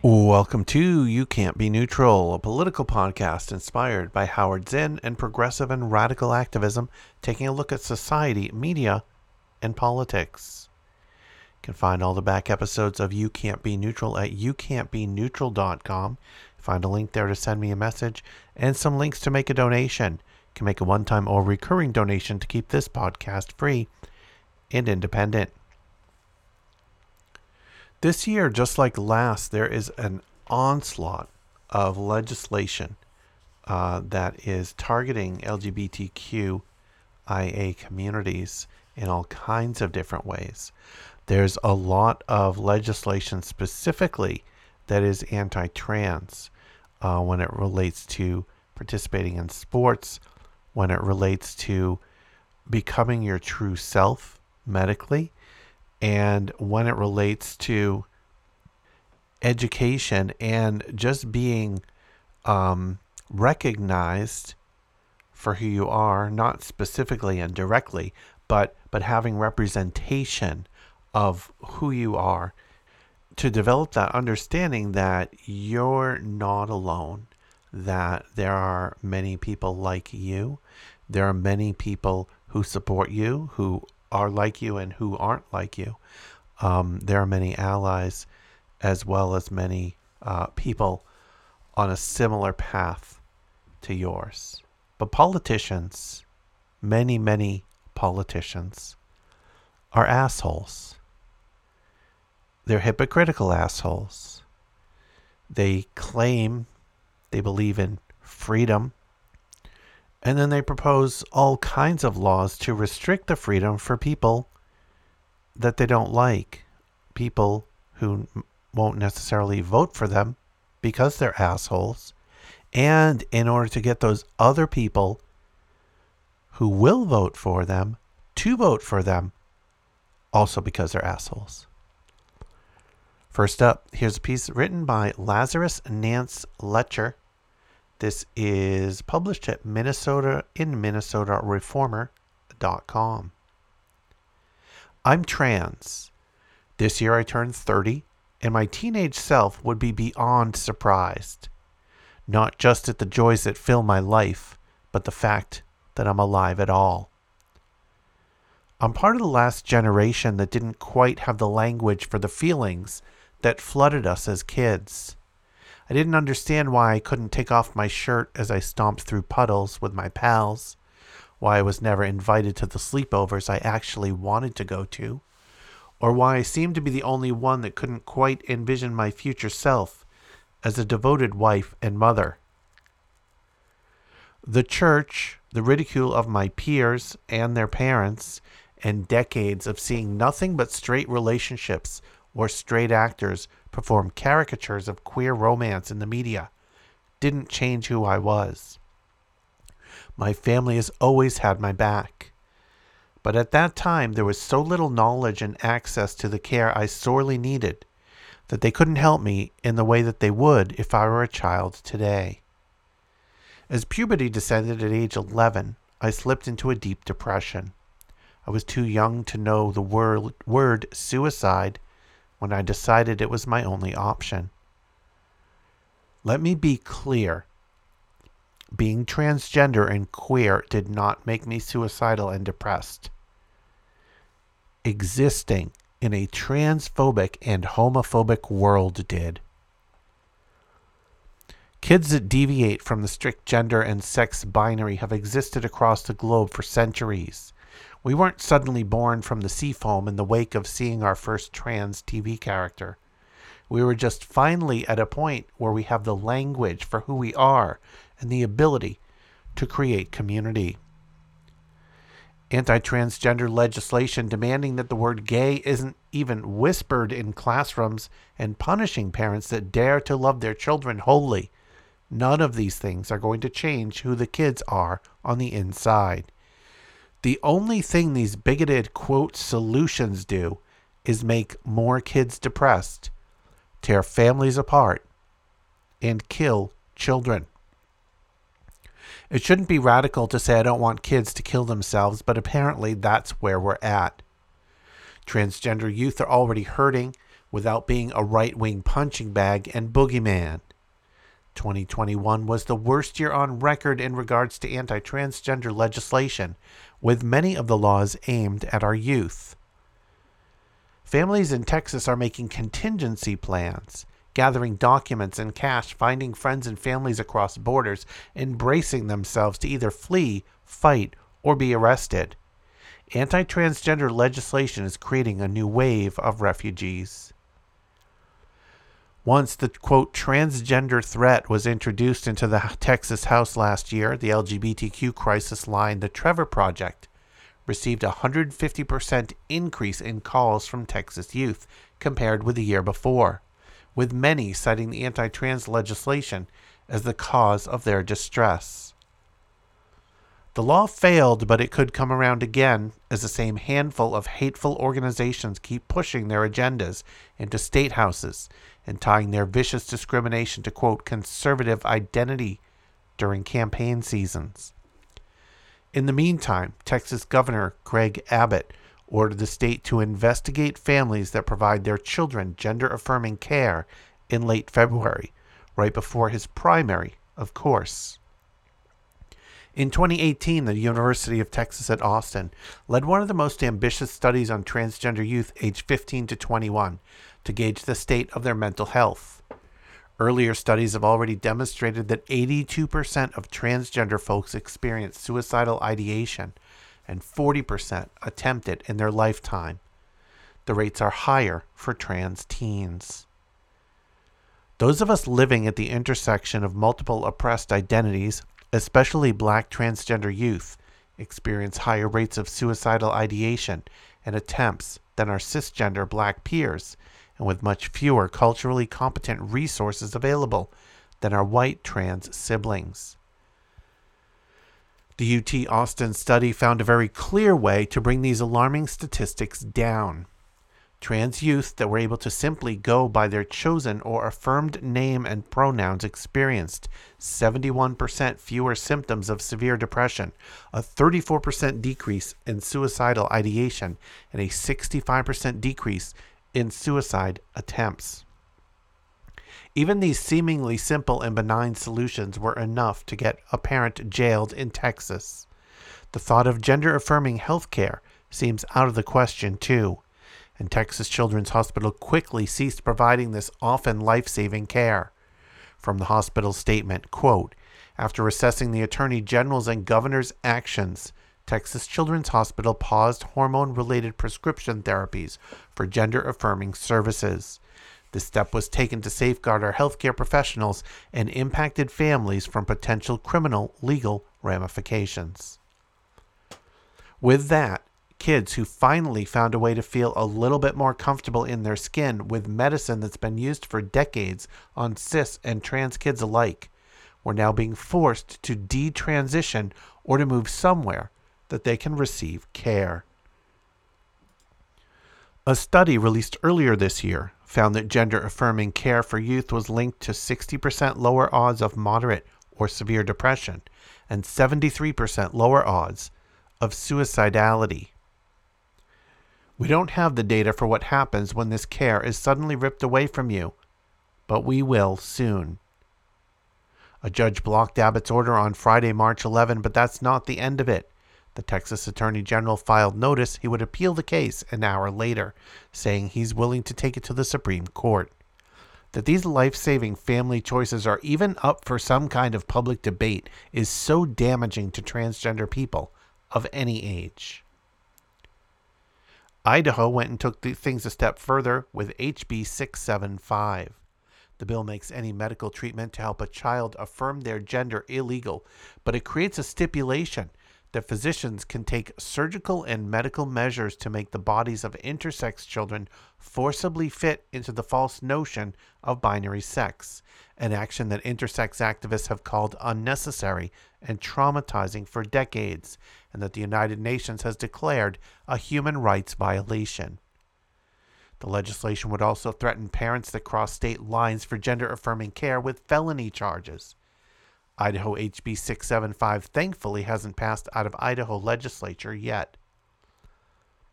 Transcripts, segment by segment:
Welcome to You Can't Be Neutral, a political podcast inspired by Howard Zinn and progressive and radical activism, taking a look at society, media, and politics. You can find all the back episodes of You Can't Be Neutral at youcan'tbeneutral.com. Find a link there to send me a message and some links to make a donation. You can make a one time or recurring donation to keep this podcast free and independent. This year, just like last, there is an onslaught of legislation uh, that is targeting LGBTQIA communities in all kinds of different ways. There's a lot of legislation specifically that is anti trans uh, when it relates to participating in sports, when it relates to becoming your true self medically, and when it relates to education and just being um, recognized for who you are, not specifically and directly, but but having representation of who you are to develop that understanding that you're not alone, that there are many people like you, there are many people who support you, who are like you and who aren't like you. Um, there are many allies as well as many uh, people on a similar path to yours. But politicians, many, many politicians, are assholes. They're hypocritical assholes. They claim they believe in freedom, and then they propose all kinds of laws to restrict the freedom for people that they don't like, people who won't necessarily vote for them because they're assholes, and in order to get those other people who will vote for them to vote for them also because they're assholes. First up, here's a piece written by Lazarus Nance Letcher. This is published at Minnesota in Minnesota Reformer.com. I'm trans. This year I turned 30, and my teenage self would be beyond surprised. Not just at the joys that fill my life, but the fact that I'm alive at all. I'm part of the last generation that didn't quite have the language for the feelings that flooded us as kids. I didn't understand why I couldn't take off my shirt as I stomped through puddles with my pals, why I was never invited to the sleepovers I actually wanted to go to, or why I seemed to be the only one that couldn't quite envision my future self as a devoted wife and mother. The church, the ridicule of my peers and their parents, and decades of seeing nothing but straight relationships or straight actors perform caricatures of queer romance in the media didn't change who I was. My family has always had my back. But at that time, there was so little knowledge and access to the care I sorely needed that they couldn't help me in the way that they would if I were a child today. As puberty descended at age 11, I slipped into a deep depression. I was too young to know the word, word suicide when I decided it was my only option. Let me be clear. Being transgender and queer did not make me suicidal and depressed. Existing in a transphobic and homophobic world did. Kids that deviate from the strict gender and sex binary have existed across the globe for centuries. We weren't suddenly born from the sea foam in the wake of seeing our first trans TV character. We were just finally at a point where we have the language for who we are and the ability to create community. anti transgender legislation demanding that the word gay isn't even whispered in classrooms, and punishing parents that dare to love their children wholly. None of these things are going to change who the kids are on the inside. The only thing these bigoted, quote, solutions do is make more kids depressed, tear families apart, and kill children. It shouldn't be radical to say I don't want kids to kill themselves, but apparently that's where we're at. Transgender youth are already hurting without being a right wing punching bag and boogeyman. 2021 was the worst year on record in regards to anti transgender legislation, with many of the laws aimed at our youth. Families in Texas are making contingency plans gathering documents and cash, finding friends and families across borders, embracing themselves to either flee, fight, or be arrested. Anti transgender legislation is creating a new wave of refugees. Once the quote transgender threat was introduced into the Texas House last year, the LGBTQ crisis line, the Trevor Project, received a 150% increase in calls from Texas youth compared with the year before with many citing the anti trans legislation as the cause of their distress. The law failed, but it could come around again as the same handful of hateful organizations keep pushing their agendas into state houses and tying their vicious discrimination to, quote, conservative identity during campaign seasons. In the meantime, Texas Governor Greg Abbott ordered the state to investigate families that provide their children gender affirming care in late February, right before his primary, of course. In 2018, the University of Texas at Austin led one of the most ambitious studies on transgender youth aged 15 to 21 to gauge the state of their mental health. Earlier studies have already demonstrated that 82% of transgender folks experience suicidal ideation, and 40% attempt it in their lifetime. The rates are higher for trans teens. Those of us living at the intersection of multiple oppressed identities, especially black transgender youth, experience higher rates of suicidal ideation and attempts than our cisgender black peers, and with much fewer culturally competent resources available than our white trans siblings. The UT Austin study found a very clear way to bring these alarming statistics down. Trans youth that were able to simply go by their chosen or affirmed name and pronouns experienced 71% fewer symptoms of severe depression, a 34% decrease in suicidal ideation, and a 65% decrease in suicide attempts. Even these seemingly simple and benign solutions were enough to get a parent jailed in Texas. The thought of gender affirming health care seems out of the question, too, and Texas Children's Hospital quickly ceased providing this often life saving care. From the hospital statement, quote, after assessing the Attorney General's and Governor's actions, Texas Children's Hospital paused hormone related prescription therapies for gender affirming services. This step was taken to safeguard our healthcare professionals and impacted families from potential criminal legal ramifications. With that, kids who finally found a way to feel a little bit more comfortable in their skin with medicine that's been used for decades on cis and trans kids alike were now being forced to detransition or to move somewhere that they can receive care. A study released earlier this year found that gender affirming care for youth was linked to 60% lower odds of moderate or severe depression and 73% lower odds of suicidality. We don't have the data for what happens when this care is suddenly ripped away from you, but we will soon. A judge blocked Abbott's order on Friday, March 11, but that's not the end of it. The Texas Attorney General filed notice he would appeal the case an hour later, saying he's willing to take it to the Supreme Court. That these life saving family choices are even up for some kind of public debate is so damaging to transgender people of any age. Idaho went and took things a step further with HB 675. The bill makes any medical treatment to help a child affirm their gender illegal, but it creates a stipulation that physicians can take surgical and medical measures to make the bodies of intersex children forcibly fit into the false notion of binary sex, an action that intersex activists have called unnecessary and traumatizing for decades, and that the United Nations has declared a human rights violation. The legislation would also threaten parents that cross state lines for gender affirming care with felony charges. Idaho HB 675 thankfully hasn't passed out of Idaho legislature yet.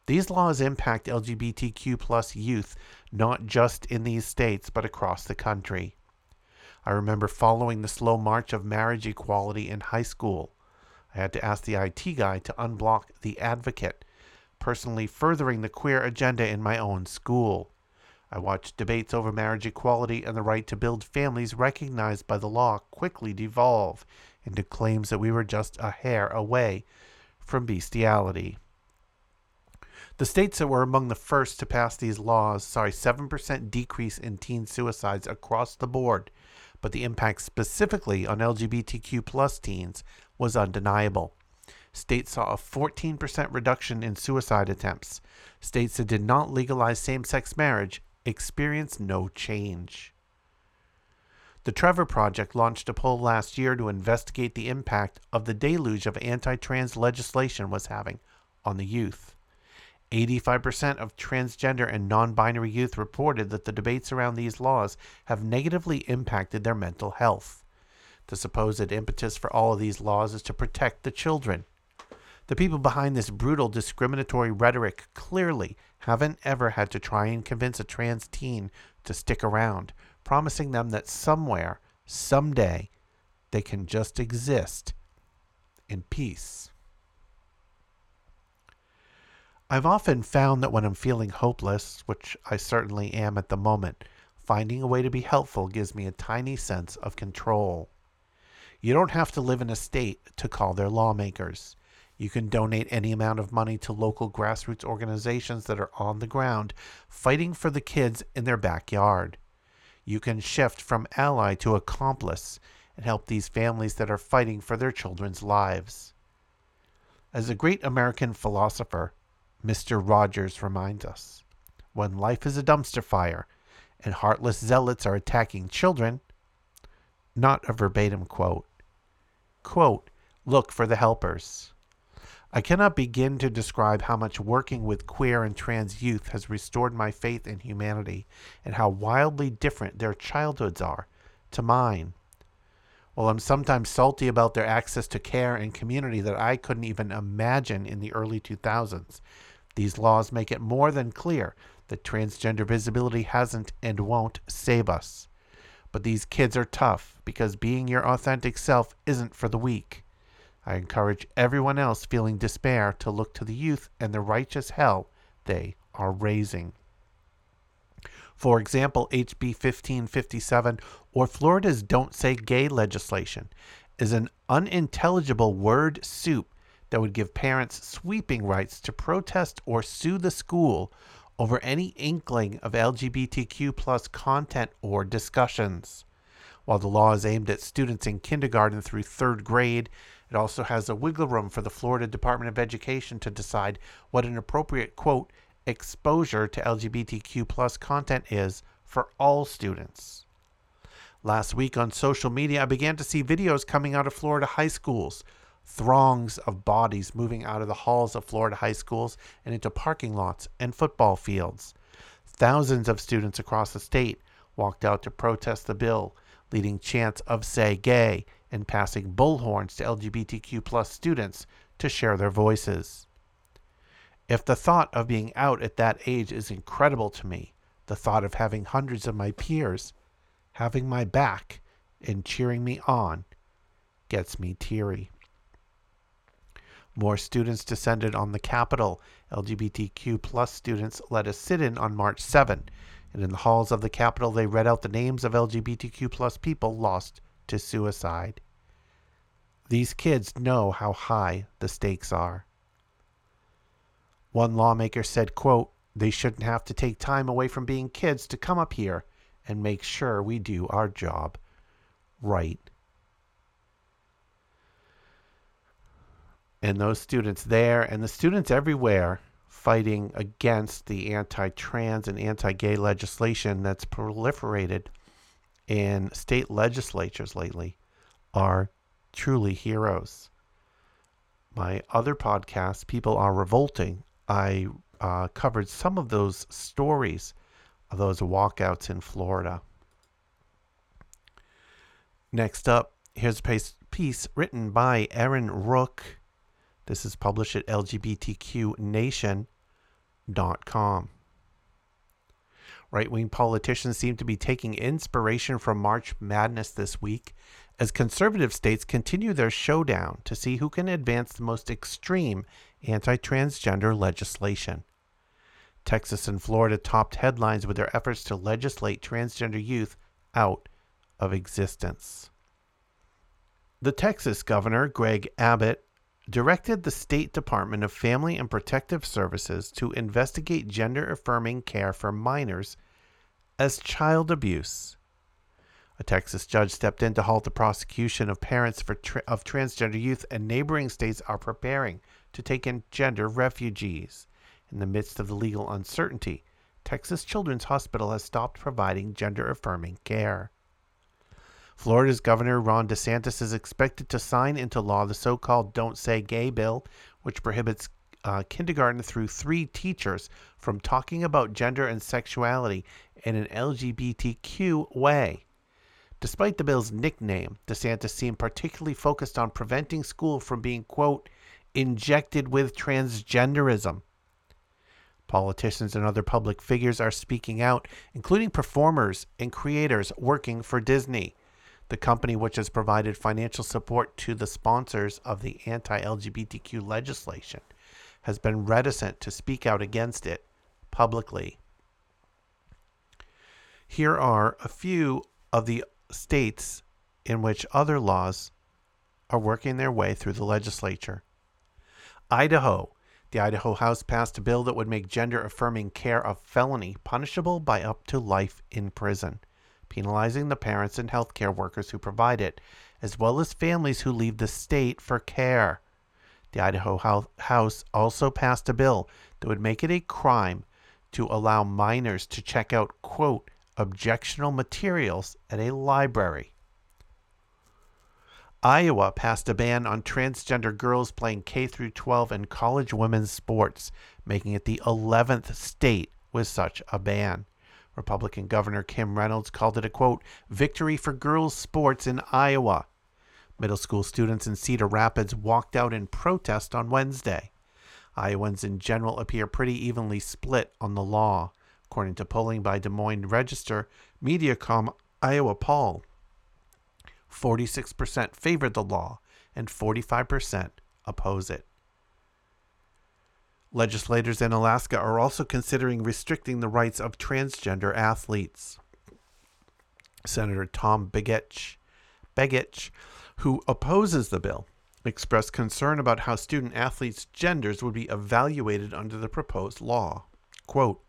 These laws impact LGBTQ plus youth not just in these states but across the country. I remember following the slow march of marriage equality in high school. I had to ask the IT guy to unblock the advocate, personally furthering the queer agenda in my own school. I watched debates over marriage equality and the right to build families recognized by the law quickly devolve into claims that we were just a hair away from bestiality. The states that were among the first to pass these laws saw a 7% decrease in teen suicides across the board, but the impact specifically on LGBTQ plus teens was undeniable. States saw a 14% reduction in suicide attempts. States that did not legalize same sex marriage experienced no change. The Trevor Project launched a poll last year to investigate the impact of the deluge of anti trans legislation was having on the youth. 85% of transgender and non binary youth reported that the debates around these laws have negatively impacted their mental health. The supposed impetus for all of these laws is to protect the children. The people behind this brutal discriminatory rhetoric clearly haven't ever had to try and convince a trans teen to stick around, promising them that somewhere, someday, they can just exist in peace. I've often found that when I'm feeling hopeless, which I certainly am at the moment, finding a way to be helpful gives me a tiny sense of control. You don't have to live in a state to call their lawmakers. You can donate any amount of money to local grassroots organizations that are on the ground fighting for the kids in their backyard. You can shift from ally to accomplice and help these families that are fighting for their children's lives. As a great American philosopher, Mr. Rogers reminds us when life is a dumpster fire and heartless zealots are attacking children, not a verbatim quote, quote, look for the helpers. I cannot begin to describe how much working with queer and trans youth has restored my faith in humanity and how wildly different their childhoods are to mine. While I'm sometimes salty about their access to care and community that I couldn't even imagine in the early 2000s, these laws make it more than clear that transgender visibility hasn't and won't save us. But these kids are tough because being your authentic self isn't for the weak. I encourage everyone else feeling despair to look to the youth and the righteous hell they are raising. For example, HB 1557 or Florida's Don't Say Gay legislation is an unintelligible word soup that would give parents sweeping rights to protest or sue the school over any inkling of LGBTQ plus content or discussions. While the law is aimed at students in kindergarten through third grade, it also has a wiggle room for the Florida Department of Education to decide what an appropriate, quote, exposure to LGBTQ plus content is for all students. Last week on social media, I began to see videos coming out of Florida high schools throngs of bodies moving out of the halls of Florida high schools and into parking lots and football fields. Thousands of students across the state walked out to protest the bill, leading chants of Say Gay and passing bullhorns to LGBTQ plus students to share their voices. If the thought of being out at that age is incredible to me, the thought of having hundreds of my peers having my back and cheering me on gets me teary. More students descended on the Capitol. LGBTQ plus students led a sit-in on March 7, and in the halls of the Capitol they read out the names of LGBTQ plus people lost to suicide. These kids know how high the stakes are. One lawmaker said, quote, they shouldn't have to take time away from being kids to come up here and make sure we do our job right. and those students there and the students everywhere fighting against the anti trans and anti gay legislation that's proliferated in state legislatures lately are truly heroes. My other podcast, People Are Revolting, I uh, covered some of those stories of those walkouts in Florida. Next up, here's a piece written by Aaron Rook. This is published at LGBTQNation.com. Right wing politicians seem to be taking inspiration from March Madness this week as conservative states continue their showdown to see who can advance the most extreme anti transgender legislation. Texas and Florida topped headlines with their efforts to legislate transgender youth out of existence. The Texas governor, Greg Abbott, directed the State Department of Family and Protective Services to investigate gender affirming care for minors as child abuse. A Texas judge stepped in to halt the prosecution of parents tra- of transgender youth, and neighboring states are preparing to take in gender refugees. In the midst of the legal uncertainty, Texas Children's Hospital has stopped providing gender affirming care. Florida's Governor Ron DeSantis is expected to sign into law the so called Don't Say Gay bill, which prohibits uh, kindergarten through three teachers from talking about gender and sexuality in an LGBTQ way. Despite the bill's nickname, DeSantis seemed particularly focused on preventing school from being, quote, injected with transgenderism. Politicians and other public figures are speaking out, including performers and creators working for Disney the company which has provided financial support to the sponsors of the anti LGBTQ legislation, has been reticent to speak out against it publicly. Here are a few of the states in which other laws are working their way through the legislature. Idaho. The Idaho House passed a bill that would make gender affirming care a felony, punishable by up to life in prison penalizing the parents and healthcare workers who provide it, as well as families who leave the state for care. The Idaho House also passed a bill that would make it a crime to allow minors to check out, quote, objectionable materials at a library. Iowa passed a ban on transgender girls playing K through 12 and college women's sports, making it the 11th state with such a ban. Republican Governor Kim Reynolds called it a quote, victory for girls' sports in Iowa. Middle school students in Cedar Rapids walked out in protest on Wednesday. Iowans in general appear pretty evenly split on the law, according to polling by Des Moines Register Mediacom Iowa poll. 46% favor the law and 45% oppose it. Legislators in Alaska are also considering restricting the rights of transgender athletes. Senator Tom Begich, Begich, who opposes the bill, expressed concern about how student athletes' genders would be evaluated under the proposed law. Quote,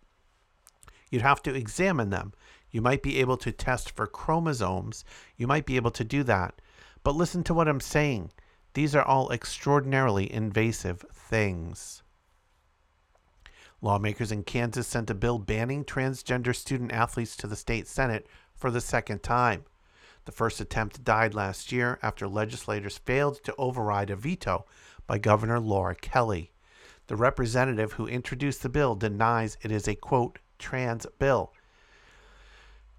You'd have to examine them. You might be able to test for chromosomes. You might be able to do that. But listen to what I'm saying. These are all extraordinarily invasive things. Lawmakers in Kansas sent a bill banning transgender student athletes to the state Senate for the second time. The first attempt died last year after legislators failed to override a veto by Governor Laura Kelly. The representative who introduced the bill denies it is a quote, trans bill.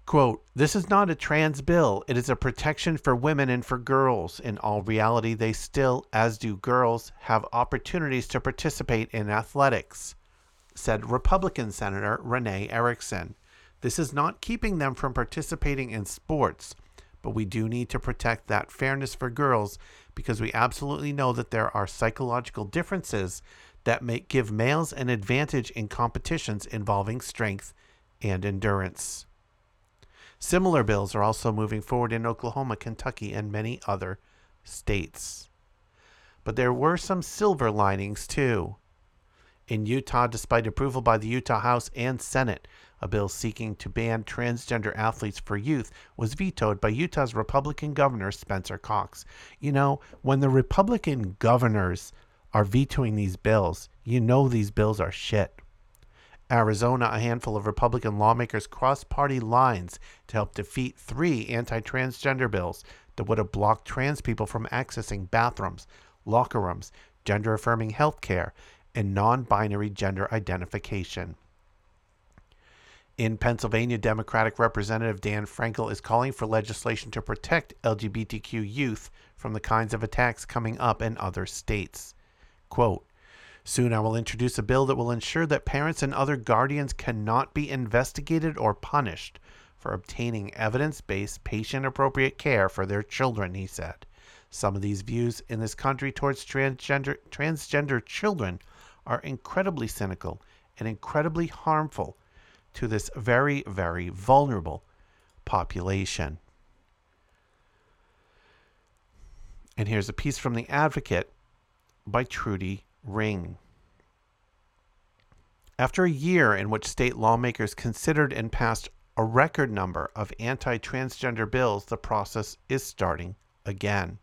Quote, this is not a trans bill. It is a protection for women and for girls. In all reality, they still, as do girls, have opportunities to participate in athletics said Republican Senator Renee Erickson. This is not keeping them from participating in sports, but we do need to protect that fairness for girls because we absolutely know that there are psychological differences that may give males an advantage in competitions involving strength and endurance. Similar bills are also moving forward in Oklahoma, Kentucky, and many other states. But there were some silver linings too. In Utah, despite approval by the Utah House and Senate, a bill seeking to ban transgender athletes for youth was vetoed by Utah's Republican Governor Spencer Cox. You know, when the Republican governors are vetoing these bills. You know these bills are shit. Arizona, a handful of Republican lawmakers crossed party lines to help defeat three anti transgender bills that would have blocked trans people from accessing bathrooms, locker rooms, gender affirming health care, and non binary gender identification. In Pennsylvania, Democratic Representative Dan Frankel is calling for legislation to protect LGBTQ youth from the kinds of attacks coming up in other states. Quote, Soon I will introduce a bill that will ensure that parents and other guardians cannot be investigated or punished for obtaining evidence based, patient appropriate care for their children, he said. Some of these views in this country towards transgender, transgender children are incredibly cynical and incredibly harmful to this very, very vulnerable population. And here's a piece from The Advocate by Trudy Ring. After a year in which state lawmakers considered and passed a record number of anti transgender bills, the process is starting again.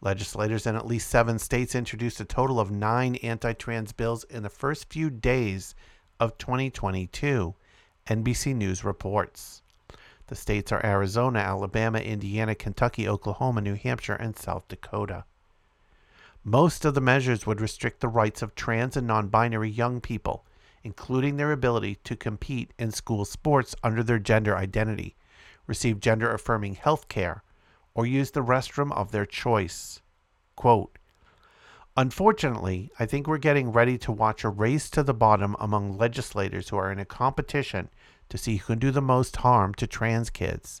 Legislators in at least seven states introduced a total of nine anti trans bills in the first few days of 2022, NBC News reports. The states are Arizona, Alabama, Indiana, Kentucky, Oklahoma, New Hampshire, and South Dakota. Most of the measures would restrict the rights of trans and non binary young people, including their ability to compete in school sports under their gender identity, receive gender affirming health care, or use the restroom of their choice. Quote, Unfortunately, I think we're getting ready to watch a race to the bottom among legislators who are in a competition to see who can do the most harm to trans kids.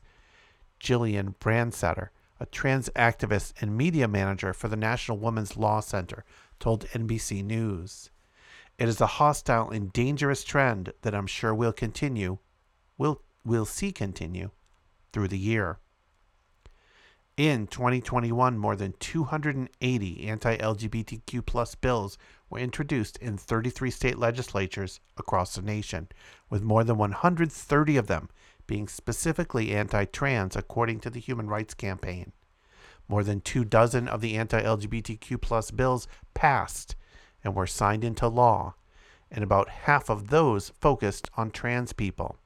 Gillian Branstetter, a trans activist and media manager for the National Women's Law Center, told NBC News. It is a hostile and dangerous trend that I'm sure will continue, will will see continue through the year. In 2021, more than 280 anti LGBTQ plus bills were introduced in 33 state legislatures across the nation, with more than 130 of them being specifically anti trans, according to the Human Rights Campaign. More than two dozen of the anti LGBTQ bills passed and were signed into law, and about half of those focused on trans people.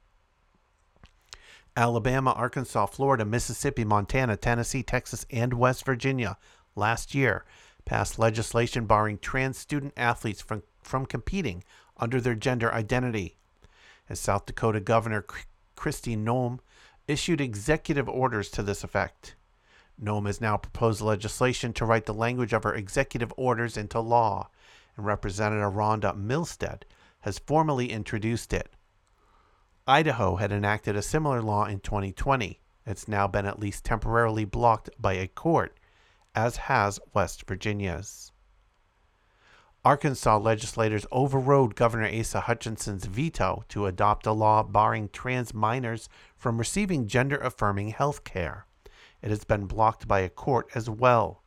Alabama, Arkansas, Florida, Mississippi, Montana, Tennessee, Texas, and West Virginia last year passed legislation barring trans student athletes from, from competing under their gender identity. As South Dakota Governor Kristi Noem issued executive orders to this effect. Noem has now proposed legislation to write the language of her executive orders into law, and Representative Rhonda Milstead has formally introduced it. Idaho had enacted a similar law in 2020. It's now been at least temporarily blocked by a court, as has West Virginia's. Arkansas legislators overrode Governor Asa Hutchinson's veto to adopt a law barring trans minors from receiving gender affirming health care. It has been blocked by a court as well.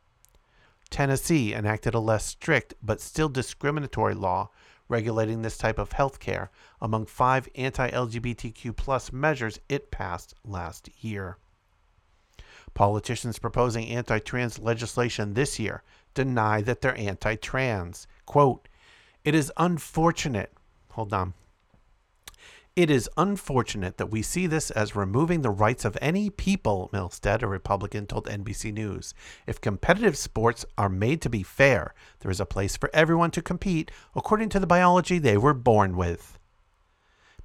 Tennessee enacted a less strict but still discriminatory law regulating this type of health care among five anti LGBTQ measures it passed last year. Politicians proposing anti trans legislation this year deny that they're anti trans. Quote, it is unfortunate. Hold on. It is unfortunate that we see this as removing the rights of any people, Milstead, a Republican, told NBC News. If competitive sports are made to be fair, there is a place for everyone to compete according to the biology they were born with.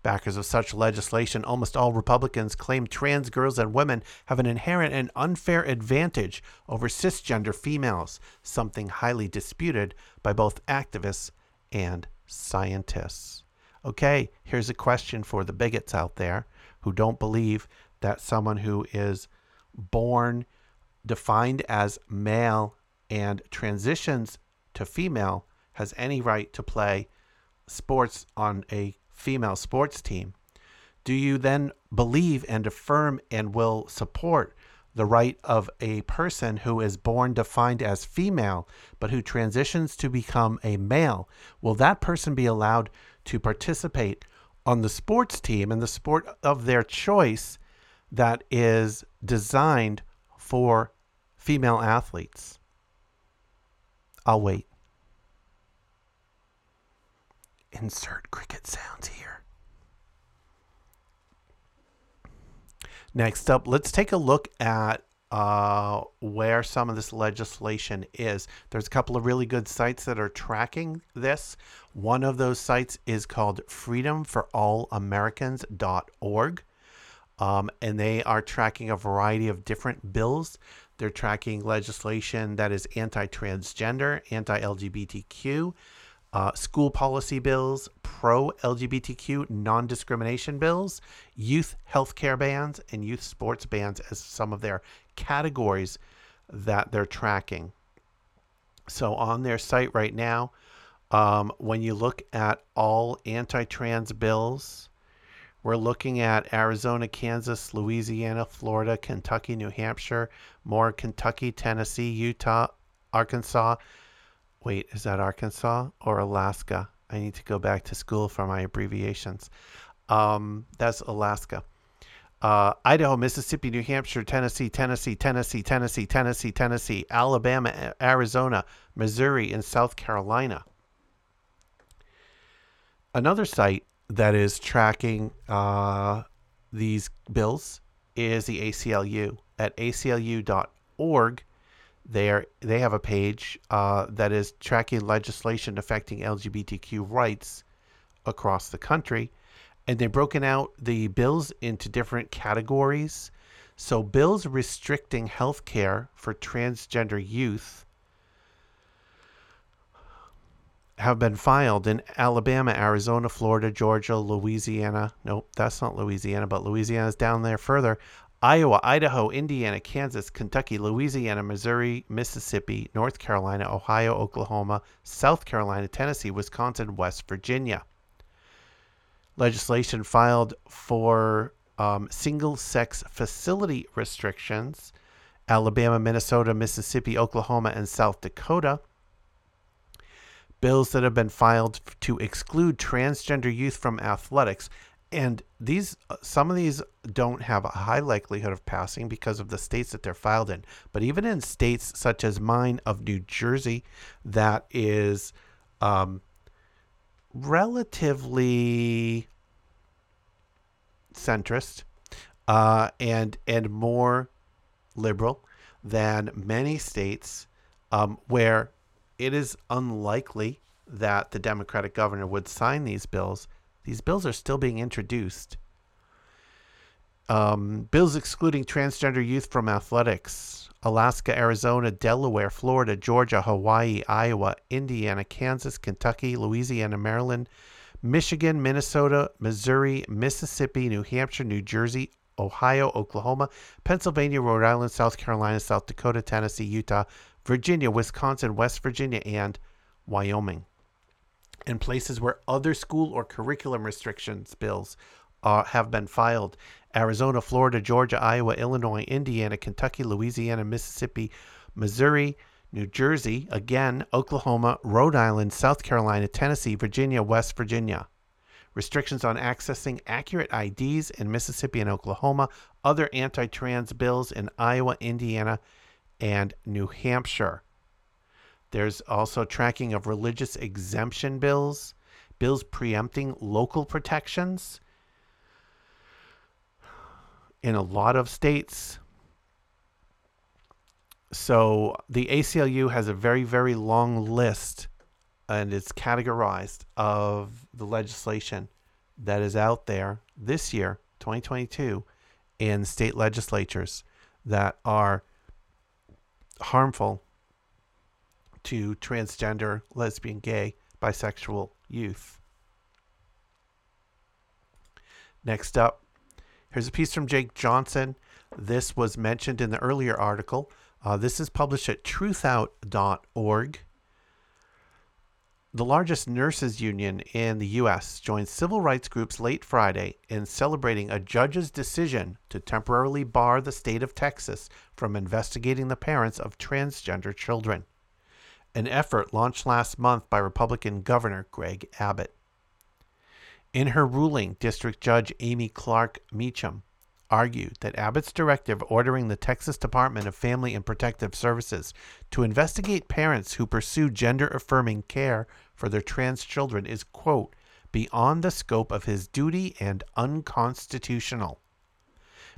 Backers of such legislation, almost all Republicans, claim trans girls and women have an inherent and unfair advantage over cisgender females, something highly disputed by both activists and scientists. Okay, here's a question for the bigots out there who don't believe that someone who is born defined as male and transitions to female has any right to play sports on a female sports team. Do you then believe and affirm and will support the right of a person who is born defined as female but who transitions to become a male? Will that person be allowed to participate on the sports team and the sport of their choice that is designed for female athletes. I'll wait. Insert cricket sounds here. Next up, let's take a look at uh, where some of this legislation is. There's a couple of really good sites that are tracking this. One of those sites is called freedomforallamericans.org. Um, and they are tracking a variety of different bills. They're tracking legislation that is anti transgender, anti LGBTQ, uh, school policy bills, pro LGBTQ non discrimination bills, youth healthcare bans, and youth sports bans as some of their categories that they're tracking. So on their site right now, um, when you look at all anti trans bills, we're looking at Arizona, Kansas, Louisiana, Florida, Kentucky, New Hampshire, more Kentucky, Tennessee, Utah, Arkansas. Wait, is that Arkansas or Alaska? I need to go back to school for my abbreviations. Um, that's Alaska. Uh, Idaho, Mississippi, New Hampshire, Tennessee, Tennessee, Tennessee, Tennessee, Tennessee, Tennessee, Alabama, Arizona, Missouri, and South Carolina. Another site that is tracking uh, these bills is the ACLU. At aclu.org, they are they have a page uh, that is tracking legislation affecting LGBTQ rights across the country, and they've broken out the bills into different categories. So bills restricting health care for transgender youth have been filed in Alabama, Arizona, Florida, Georgia, Louisiana. Nope, that's not Louisiana, but Louisiana's down there further. Iowa, Idaho, Indiana, Kansas, Kentucky, Louisiana, Missouri, Mississippi, North Carolina, Ohio, Oklahoma, South Carolina, Tennessee, Wisconsin, West Virginia. Legislation filed for um, single sex facility restrictions Alabama, Minnesota, Mississippi, Oklahoma, and South Dakota bills that have been filed to exclude transgender youth from athletics. And these, uh, some of these don't have a high likelihood of passing because of the states that they're filed in. But even in states such as mine of New Jersey, that is um, relatively centrist uh, and and more liberal than many states um, where it is unlikely that the Democratic governor would sign these bills. These bills are still being introduced. Um, bills excluding transgender youth from athletics. Alaska, Arizona, Delaware, Florida, Georgia, Hawaii, Iowa, Indiana, Kansas, Kentucky, Louisiana, Maryland, Michigan, Minnesota, Missouri, Mississippi, New Hampshire, New Jersey, Ohio, Oklahoma, Pennsylvania, Rhode Island, South Carolina, South Dakota, Tennessee, Utah, Virginia, Wisconsin, West Virginia, and Wyoming. In places where other school or curriculum restrictions bills uh, have been filed Arizona, Florida, Georgia, Iowa, Illinois, Indiana, Kentucky, Louisiana, Mississippi, Missouri, New Jersey, again, Oklahoma, Rhode Island, South Carolina, Tennessee, Virginia, West Virginia. Restrictions on accessing accurate IDs in Mississippi and Oklahoma, other anti trans bills in Iowa, Indiana, and New Hampshire. There's also tracking of religious exemption bills, bills preempting local protections. In a lot of states, so the ACLU has a very, very long list and it's categorized of the legislation that is out there this year, 2022, in state legislatures that are harmful to transgender, lesbian, gay, bisexual youth. Next up, here's a piece from Jake Johnson. This was mentioned in the earlier article. Uh, this is published at truthout.org. The largest nurses union in the U.S. joined civil rights groups late Friday in celebrating a judge's decision to temporarily bar the state of Texas from investigating the parents of transgender children. An effort launched last month by Republican Governor Greg Abbott. In her ruling, District Judge Amy Clark Meacham argued that Abbott's directive ordering the Texas Department of Family and Protective Services to investigate parents who pursue gender affirming care for their trans children is, quote, beyond the scope of his duty and unconstitutional.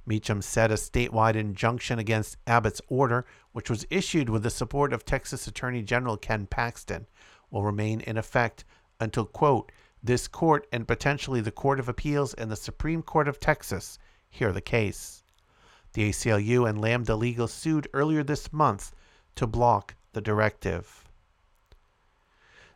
Meacham said a statewide injunction against Abbott's order, which was issued with the support of Texas Attorney General Ken Paxton, will remain in effect until, quote, this court and potentially the Court of Appeals and the Supreme Court of Texas hear the case. The ACLU and Lambda Legal sued earlier this month to block the directive.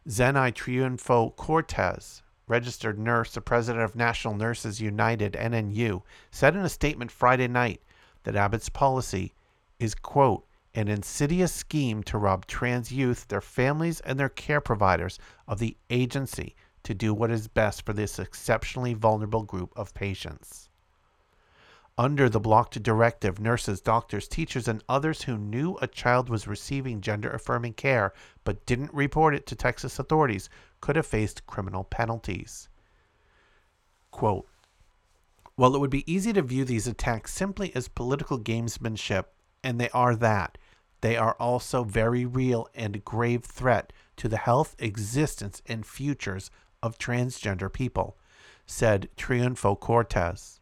Zenei Triunfo Cortez, registered nurse, the president of National Nurses United, NNU, said in a statement Friday night that Abbott's policy is, quote, an insidious scheme to rob trans youth, their families, and their care providers of the agency to do what is best for this exceptionally vulnerable group of patients. Under the blocked directive, nurses, doctors, teachers, and others who knew a child was receiving gender affirming care but didn't report it to Texas authorities could have faced criminal penalties. Quote, While it would be easy to view these attacks simply as political gamesmanship, and they are that, they are also very real and grave threat to the health, existence, and futures of transgender people, said Triunfo Cortez.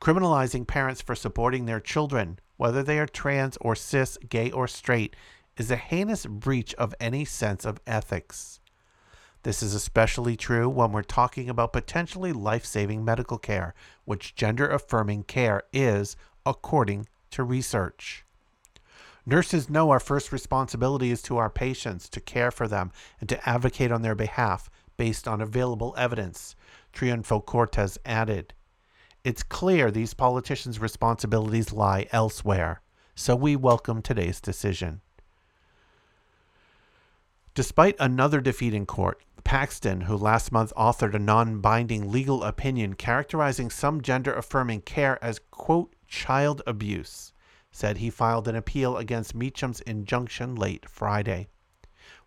Criminalizing parents for supporting their children, whether they are trans or cis, gay or straight, is a heinous breach of any sense of ethics. This is especially true when we're talking about potentially life saving medical care, which gender affirming care is, according to research. Nurses know our first responsibility is to our patients, to care for them, and to advocate on their behalf based on available evidence, Triunfo Cortez added. It's clear these politicians' responsibilities lie elsewhere, so we welcome today's decision. Despite another defeat in court, Paxton, who last month authored a non binding legal opinion characterizing some gender affirming care as, quote, child abuse, said he filed an appeal against Meachum's injunction late Friday.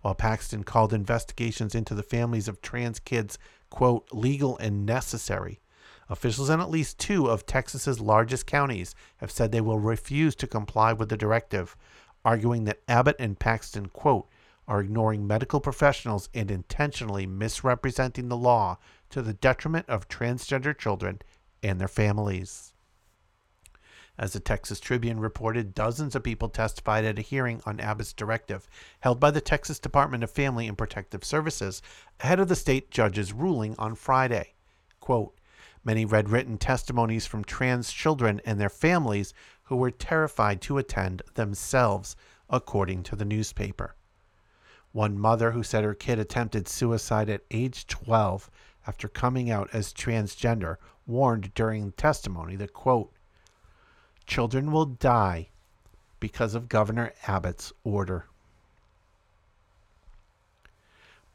While Paxton called investigations into the families of trans kids, quote, legal and necessary, officials in at least two of Texas's largest counties have said they will refuse to comply with the directive, arguing that Abbott and Paxton, quote, are ignoring medical professionals and intentionally misrepresenting the law to the detriment of transgender children and their families. As the Texas Tribune reported, dozens of people testified at a hearing on Abbott's directive held by the Texas Department of Family and Protective Services ahead of the state judge's ruling on Friday. Quote, Many read written testimonies from trans children and their families who were terrified to attend themselves, according to the newspaper. One mother who said her kid attempted suicide at age 12 after coming out as transgender warned during testimony that, quote, children will die because of Governor Abbott's order.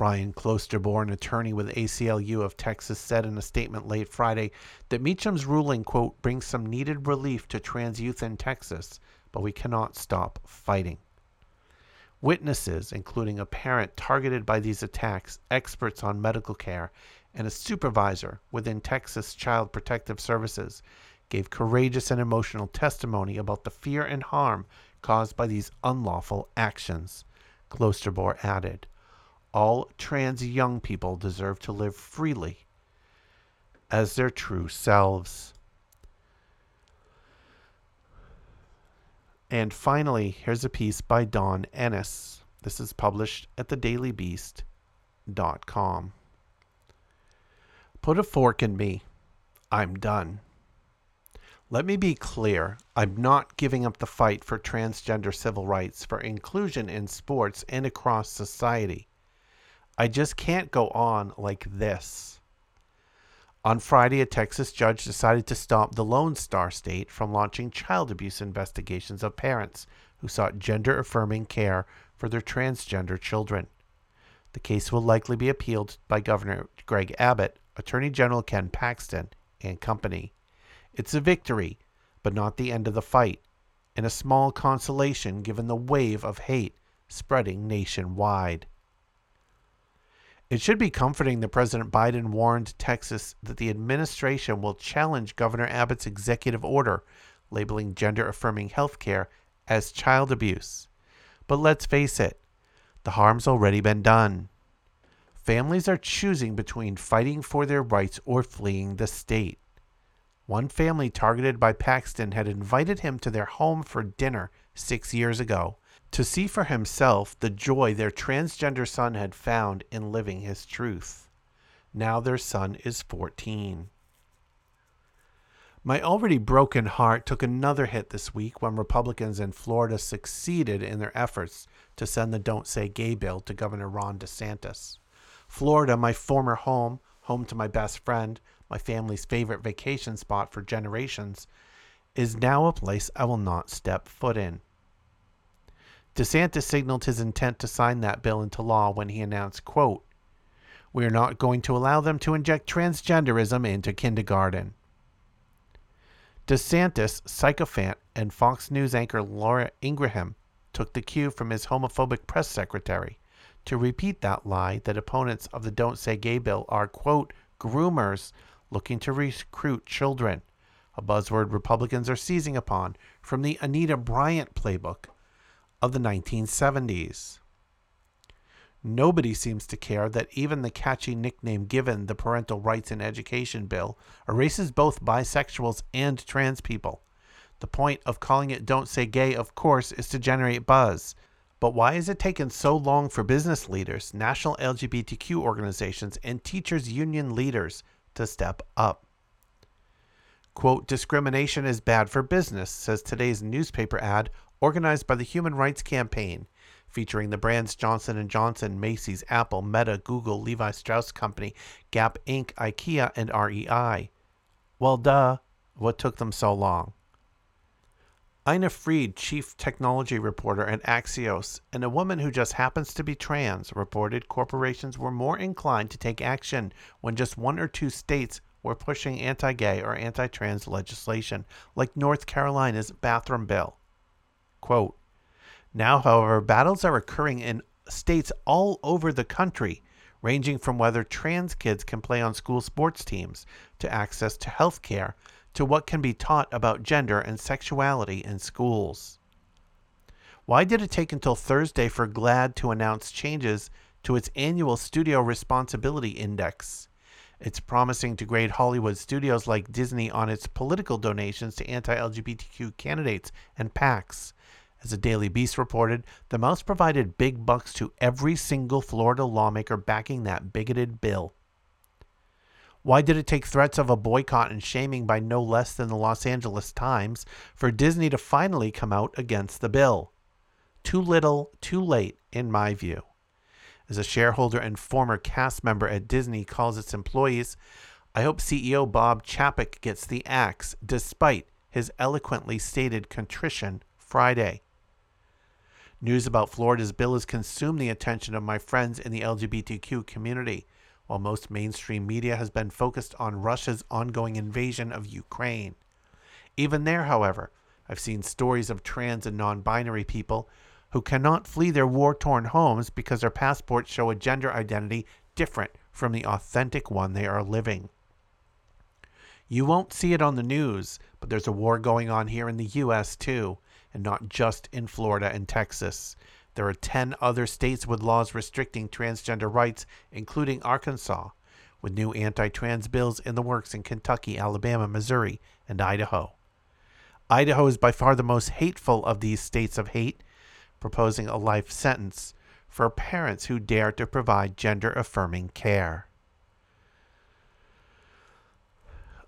Brian Klosterboer, attorney with ACLU of Texas, said in a statement late Friday that Meachum's ruling, quote, brings some needed relief to trans youth in Texas, but we cannot stop fighting. Witnesses, including a parent targeted by these attacks, experts on medical care, and a supervisor within Texas Child Protective Services, gave courageous and emotional testimony about the fear and harm caused by these unlawful actions. Klosterboer added, All trans young people deserve to live freely as their true selves. And finally, here's a piece by Dawn Ennis. This is published at thedailybeast.com. Put a fork in me. I'm done. Let me be clear I'm not giving up the fight for transgender civil rights, for inclusion in sports and across society. I just can't go on like this. On Friday, a Texas judge decided to stop the Lone Star State from launching child abuse investigations of parents who sought gender affirming care for their transgender children. The case will likely be appealed by Governor Greg Abbott, Attorney General Ken Paxton, and company. It's a victory, but not the end of the fight, and a small consolation given the wave of hate spreading nationwide. It should be comforting that President Biden warned Texas that the administration will challenge Governor Abbott's executive order labeling gender affirming health care as child abuse. But let's face it, the harm's already been done. Families are choosing between fighting for their rights or fleeing the state. One family targeted by Paxton had invited him to their home for dinner six years ago to see for himself the joy their transgender son had found in living his truth. Now their son is 14. My already broken heart took another hit this week when Republicans in Florida succeeded in their efforts to send the Don't Say Gay bill to Governor Ron DeSantis. Florida, my former home, home to my best friend, my family's favorite vacation spot for generations, is now a place I will not step foot in. DeSantis signaled his intent to sign that bill into law when he announced, quote, We are not going to allow them to inject transgenderism into kindergarten. DeSantis, sycophant, and Fox News anchor Laura Ingraham took the cue from his homophobic press secretary to repeat that lie that opponents of the Don't Say Gay bill are, quote, groomers looking to recruit children, a buzzword Republicans are seizing upon from the Anita Bryant playbook of the 1970s. Nobody seems to care that even the catchy nickname given the Parental Rights in Education bill erases both bisexuals and trans people. The point of calling it Don't Say Gay, of course, is to generate buzz. But why has it taken so long for business leaders, national LGBTQ organizations, and teachers' union leaders to step up? Quote, discrimination is bad for business, says today's newspaper ad organized by the Human Rights Campaign, featuring the brands Johnson & Johnson, Macy's, Apple, Meta, Google, Levi Strauss Company, Gap Inc., IKEA, and REI. Well, duh, what took them so long? Ina Fried, chief technology reporter at Axios, and a woman who just happens to be trans, reported corporations were more inclined to take action when just one or two states were pushing anti gay or anti trans legislation, like North Carolina's bathroom bill. Quote, now, however, battles are occurring in states all over the country, ranging from whether trans kids can play on school sports teams, to access to health care, to what can be taught about gender and sexuality in schools. Why did it take until Thursday for GLAAD to announce changes to its annual Studio Responsibility Index? It's promising to grade Hollywood studios like Disney on its political donations to anti LGBTQ candidates and PACs, as the Daily Beast reported, the Mouse provided big bucks to every single Florida lawmaker backing that bigoted bill. Why did it take threats of a boycott and shaming by no less than the Los Angeles Times for Disney to finally come out against the bill? Too little, too late, in my view. As a shareholder and former cast member at Disney calls its employees, I hope CEO Bob Chapek gets the axe despite his eloquently stated contrition Friday. News about Florida's bill has consumed the attention of my friends in the LGBTQ community, while most mainstream media has been focused on Russia's ongoing invasion of Ukraine. Even there, however, I've seen stories of trans and non binary people who cannot flee their war torn homes because their passports show a gender identity different from the authentic one they are living. You won't see it on the news, but there's a war going on here in the US too, and not just in Florida and Texas. There are 10 other states with laws restricting transgender rights, including Arkansas, with new anti trans bills in the works in Kentucky, Alabama, Missouri, and Idaho. Idaho is by far the most hateful of these states of hate, proposing a life sentence for parents who dare to provide gender affirming care.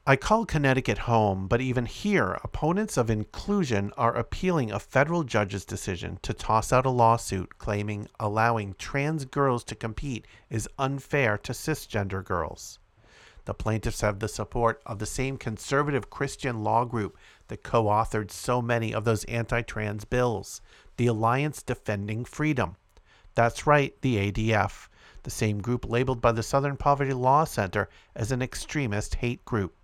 I call Connecticut home, but even here, opponents of inclusion are appealing a federal judge's decision to toss out a lawsuit claiming allowing trans girls to compete is unfair to cisgender girls. The plaintiffs have the support of the same conservative Christian law group that co authored so many of those anti trans bills, the Alliance Defending Freedom. That's right, the ADF, the same group labeled by the Southern Poverty Law Center as an extremist hate group.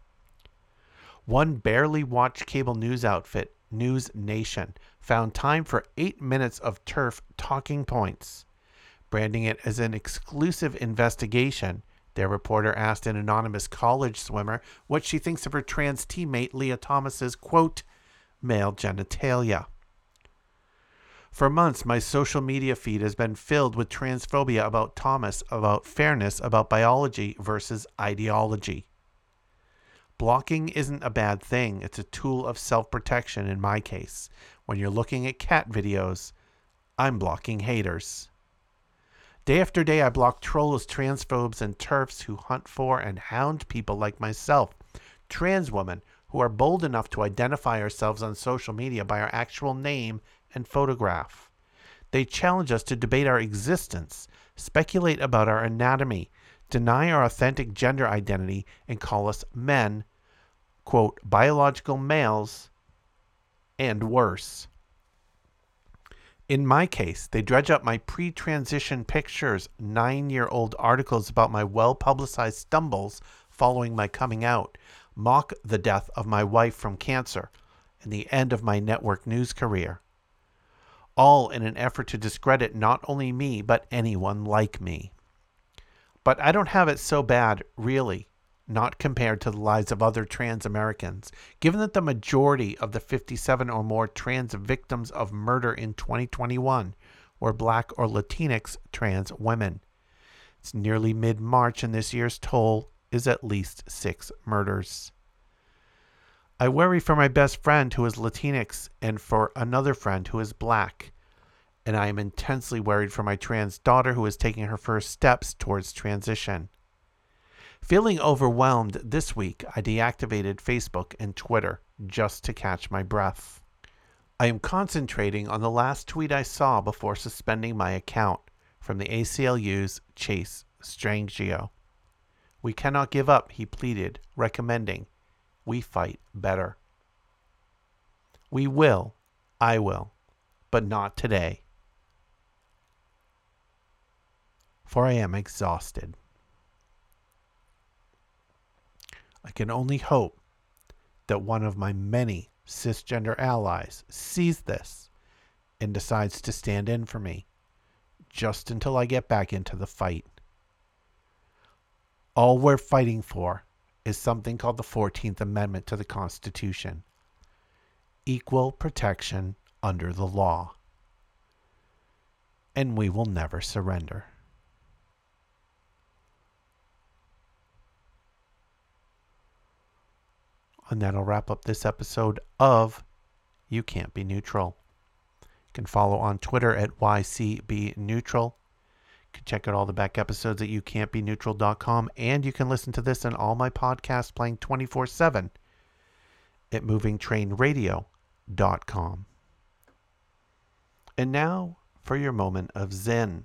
One barely watched cable news outfit, News Nation, found time for eight minutes of TERF talking points. Branding it as an exclusive investigation, their reporter asked an anonymous college swimmer what she thinks of her trans teammate Lia Thomas's quote, male genitalia. For months, my social media feed has been filled with transphobia about Thomas, about fairness, about biology versus ideology. Blocking isn't a bad thing, it's a tool of self protection in my case. When you're looking at cat videos, I'm blocking haters. Day after day, I block trolls, transphobes, and TERFs who hunt for and hound people like myself, trans women who are bold enough to identify ourselves on social media by our actual name and photograph. They challenge us to debate our existence, speculate about our anatomy, deny our authentic gender identity, and call us men, quote, biological males, and worse. In my case, they dredge up my pre transition pictures, nine year old articles about my well publicized stumbles following my coming out, mock the death of my wife from cancer, and the end of my network news career all in an effort to discredit not only me, but anyone like me. But I don't have it so bad, really, not compared to the lives of other trans Americans, given that the majority of the 57 or more trans victims of murder in 2021 were black or Latinx trans women. It's nearly mid March, and this year's toll is at least six murders. I worry for my best friend who is Latinx and for another friend who is black. And I am intensely worried for my trans daughter who is taking her first steps towards transition. Feeling overwhelmed this week, I deactivated Facebook and Twitter just to catch my breath. I am concentrating on the last tweet I saw before suspending my account from the ACLU's Chase Strangio. We cannot give up, he pleaded, recommending we fight better. We will, I will, but not today. For I am exhausted. I can only hope that one of my many cisgender allies sees this and decides to stand in for me just until I get back into the fight. All we're fighting for is something called the 14th Amendment to the Constitution equal protection under the law. And we will never surrender. And that'll wrap up this episode of You Can't Be Neutral. You can follow on Twitter at YCBNeutral You can check out all the back episodes at youcan'tbeneutral.com, and you can listen to this and all my podcasts playing 24 7 at movingtrainradio.com. And now for your moment of Zen.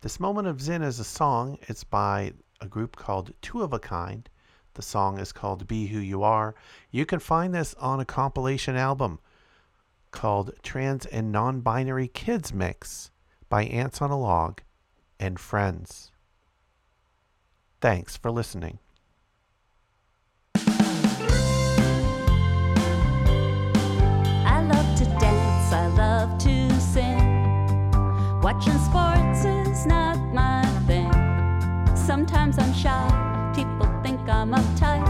This moment of Zen is a song. It's by a group called Two of a Kind. The song is called Be Who You Are. You can find this on a compilation album called Trans and Non Binary Kids Mix by Ants on a Log and friends. Thanks for listening. I love to dance, I love to sing. Watching sports is not my thing. Sometimes I'm shy, people I'm uptight.